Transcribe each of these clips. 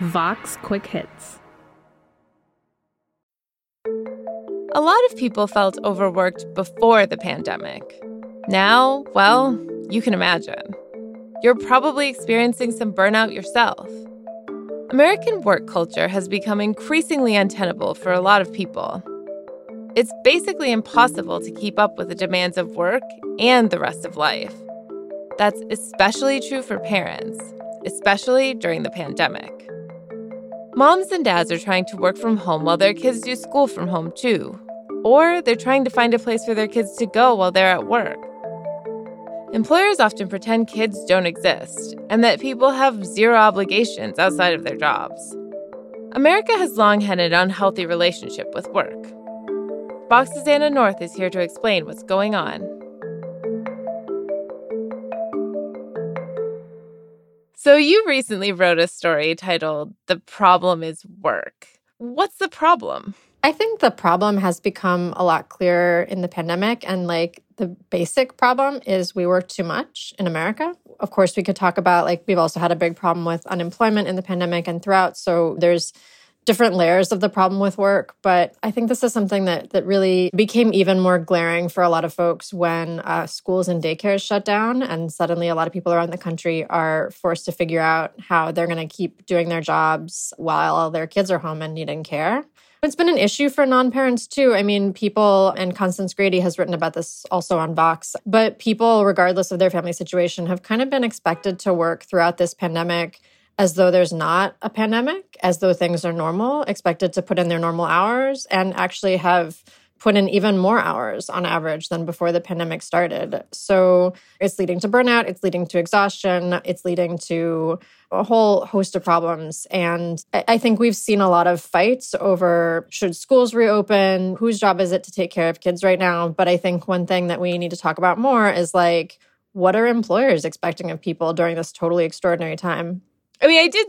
Vox Quick Hits. A lot of people felt overworked before the pandemic. Now, well, you can imagine. You're probably experiencing some burnout yourself. American work culture has become increasingly untenable for a lot of people. It's basically impossible to keep up with the demands of work and the rest of life. That's especially true for parents, especially during the pandemic. Moms and dads are trying to work from home while their kids do school from home too, or they're trying to find a place for their kids to go while they're at work. Employers often pretend kids don't exist and that people have zero obligations outside of their jobs. America has long had an unhealthy relationship with work. Vox's Anna North is here to explain what's going on. So, you recently wrote a story titled The Problem is Work. What's the problem? I think the problem has become a lot clearer in the pandemic. And like the basic problem is we work too much in America. Of course, we could talk about like we've also had a big problem with unemployment in the pandemic and throughout. So there's different layers of the problem with work. But I think this is something that that really became even more glaring for a lot of folks when uh, schools and daycares shut down, and suddenly a lot of people around the country are forced to figure out how they're going to keep doing their jobs while their kids are home and needing care. It's been an issue for non parents too. I mean, people, and Constance Grady has written about this also on Vox, but people, regardless of their family situation, have kind of been expected to work throughout this pandemic as though there's not a pandemic, as though things are normal, expected to put in their normal hours, and actually have put in even more hours on average than before the pandemic started. So it's leading to burnout, it's leading to exhaustion, it's leading to a whole host of problems. And I think we've seen a lot of fights over should schools reopen? Whose job is it to take care of kids right now? But I think one thing that we need to talk about more is like, what are employers expecting of people during this totally extraordinary time? I mean, I did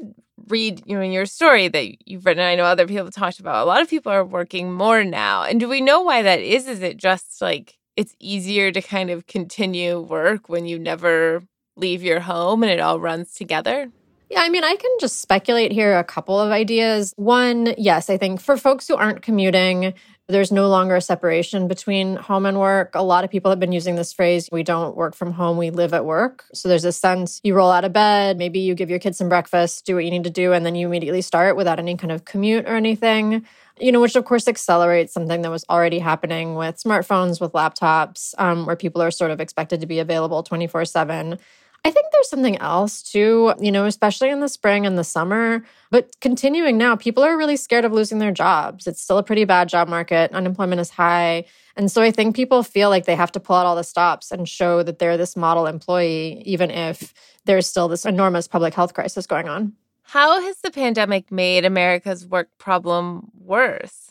read you know in your story that you've written. I know other people talked about. A lot of people are working more now, and do we know why that is? Is it just like it's easier to kind of continue work when you never leave your home and it all runs together? Yeah, I mean, I can just speculate here a couple of ideas. One, yes, I think for folks who aren't commuting, there's no longer a separation between home and work. A lot of people have been using this phrase we don't work from home, we live at work. So there's a sense you roll out of bed, maybe you give your kids some breakfast, do what you need to do, and then you immediately start without any kind of commute or anything. You know, which of course accelerates something that was already happening with smartphones, with laptops, um, where people are sort of expected to be available 24 7. I think there's something else too, you know, especially in the spring and the summer. But continuing now, people are really scared of losing their jobs. It's still a pretty bad job market, unemployment is high. And so I think people feel like they have to pull out all the stops and show that they're this model employee, even if there's still this enormous public health crisis going on. How has the pandemic made America's work problem worse?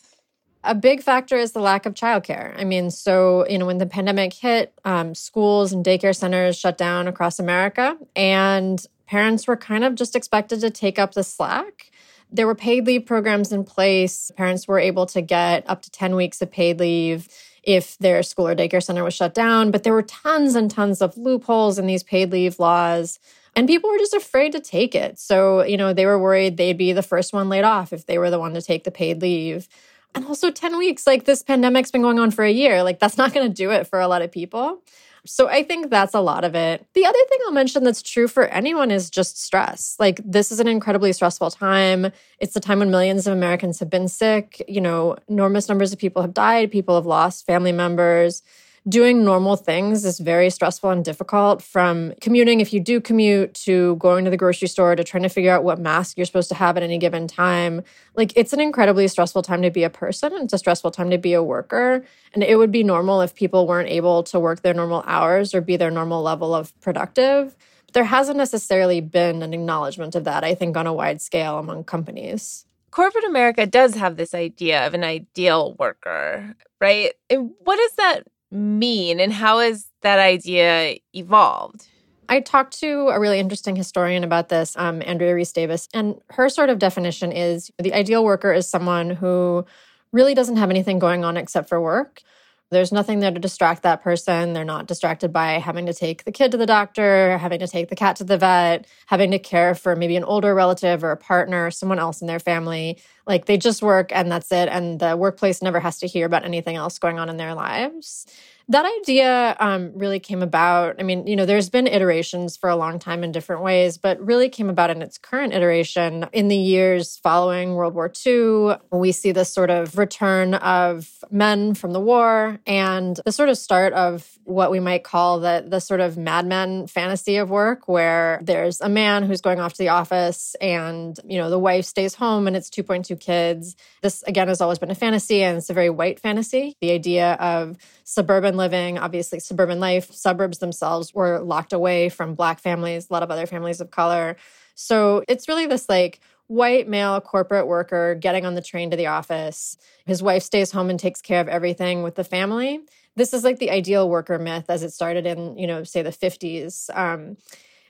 A big factor is the lack of childcare. I mean, so, you know, when the pandemic hit, um, schools and daycare centers shut down across America, and parents were kind of just expected to take up the slack. There were paid leave programs in place. Parents were able to get up to 10 weeks of paid leave if their school or daycare center was shut down. But there were tons and tons of loopholes in these paid leave laws. And people were just afraid to take it. So, you know, they were worried they'd be the first one laid off if they were the one to take the paid leave and also 10 weeks like this pandemic's been going on for a year. Like that's not going to do it for a lot of people. So i think that's a lot of it. The other thing i'll mention that's true for anyone is just stress. Like this is an incredibly stressful time. It's the time when millions of americans have been sick. You know enormous numbers of people have died. People have lost family members doing normal things is very stressful and difficult from commuting. If you do commute to going to the grocery store to trying to figure out what mask you're supposed to have at any given time like it's an incredibly stressful time to be a person it's a stressful time to be a worker. And it would be normal if people weren't able to work their normal hours or be their normal level of productive. But there hasn't necessarily been an acknowledgement of that i think on a wide scale among companies. Corporate America does have this idea of an ideal worker, right? And what does that mean and how has that idea evolved? I talked to a really interesting historian about this, um, Andrea Rhys Davis, and her sort of definition is the ideal worker is someone who really doesn't have anything going on except for work, There's nothing there to distract that person. They're not distracted by having to take the kid to the doctor, having to take the cat to the vet, having to care for maybe an older relative or a partner someone else in their family. Like they just work and that's it. And the workplace never has to hear about anything else going on in their lives. That idea um, really came about. I mean, you know, there's been iterations for a long time in different ways, but really came about in its current iteration in the years following World War II. We see this sort of return of men from the war and the sort of start of what we might call the the sort of Mad Men fantasy of work, where there's a man who's going off to the office, and you know the wife stays home, and it's 2.2 kids. This again has always been a fantasy, and it's a very white fantasy. The idea of suburban living, obviously suburban life, suburbs themselves were locked away from black families, a lot of other families of color. So it's really this like white male corporate worker getting on the train to the office. His wife stays home and takes care of everything with the family this is like the ideal worker myth as it started in, you know, say the 50s. Um,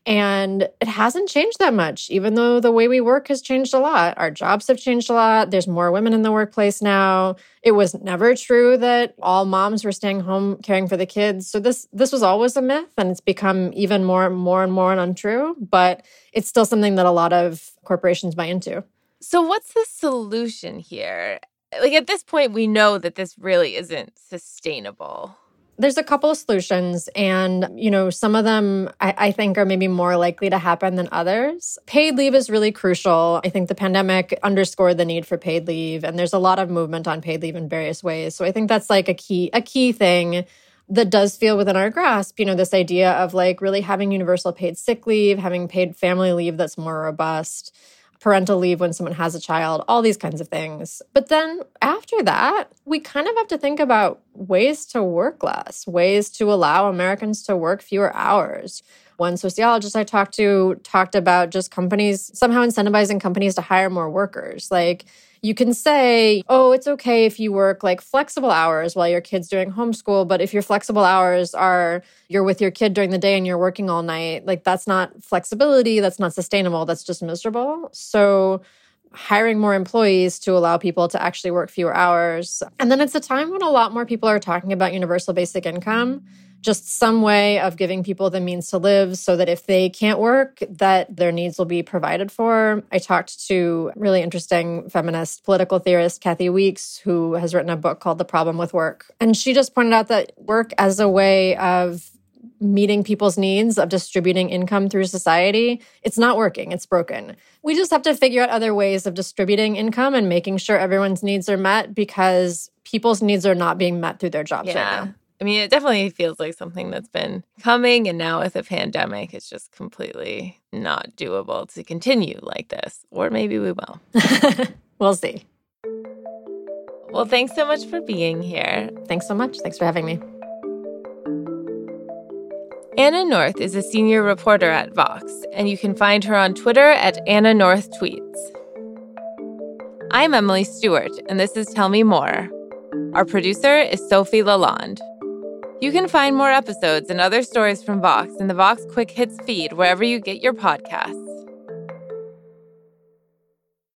and it hasn't changed that much, even though the way we work has changed a lot. Our jobs have changed a lot. There's more women in the workplace now. It was never true that all moms were staying home caring for the kids. So this this was always a myth and it's become even more and more and more untrue, but it's still something that a lot of corporations buy into. So what's the solution here? like at this point we know that this really isn't sustainable there's a couple of solutions and you know some of them I, I, think are maybe more likely to happen than others. Paid leave is really crucial. I think the pandemic underscored the need for paid leave and there's a lot of movement on paid leave in various ways. So i think that's like a key a key thing that does feel within our grasp you know this idea of like really having universal paid sick leave having paid family leave that's more robust parental leave when someone has a child, all these kinds of things. But then after that, we kind of have to think about ways to work less, ways to allow Americans to work fewer hours. One sociologist I talked to talked about just companies somehow incentivizing companies to hire more workers. Like, you can say, oh, it's okay if you work like flexible hours while your kid's doing homeschool. But if your flexible hours are you're with your kid during the day and you're working all night, like that's not flexibility. That's not sustainable. That's just miserable. So, hiring more employees to allow people to actually work fewer hours. And then it's a time when a lot more people are talking about universal basic income just some way of giving people the means to live so that if they can't work that their needs will be provided for. I talked to really interesting feminist political theorist Kathi Weeks who has written a book called the problem with work. And she just pointed out that work as a way of meeting people's needs of distributing income through society it's not working it's broken. We just have to figure out other ways of distributing income and making sure everyone's needs are met because people's needs are not being met through their jobs yeah. right now I mean, it definitely feels like something that's been coming. And now with a pandemic, it's just completely not doable to continue like this. Or maybe we will. we'll see. Well, thanks so much for being here. Thanks so much. Thanks for having me. Anna North is a senior reporter at Vox, and you can find her on Twitter at Anna North Tweets. I'm Emily Stewart, and this is Tell Me More. Our producer is Sophie Lalonde. You can find more episodes and other stories from Vox in the Vox Quick Hits feed wherever you get your podcasts.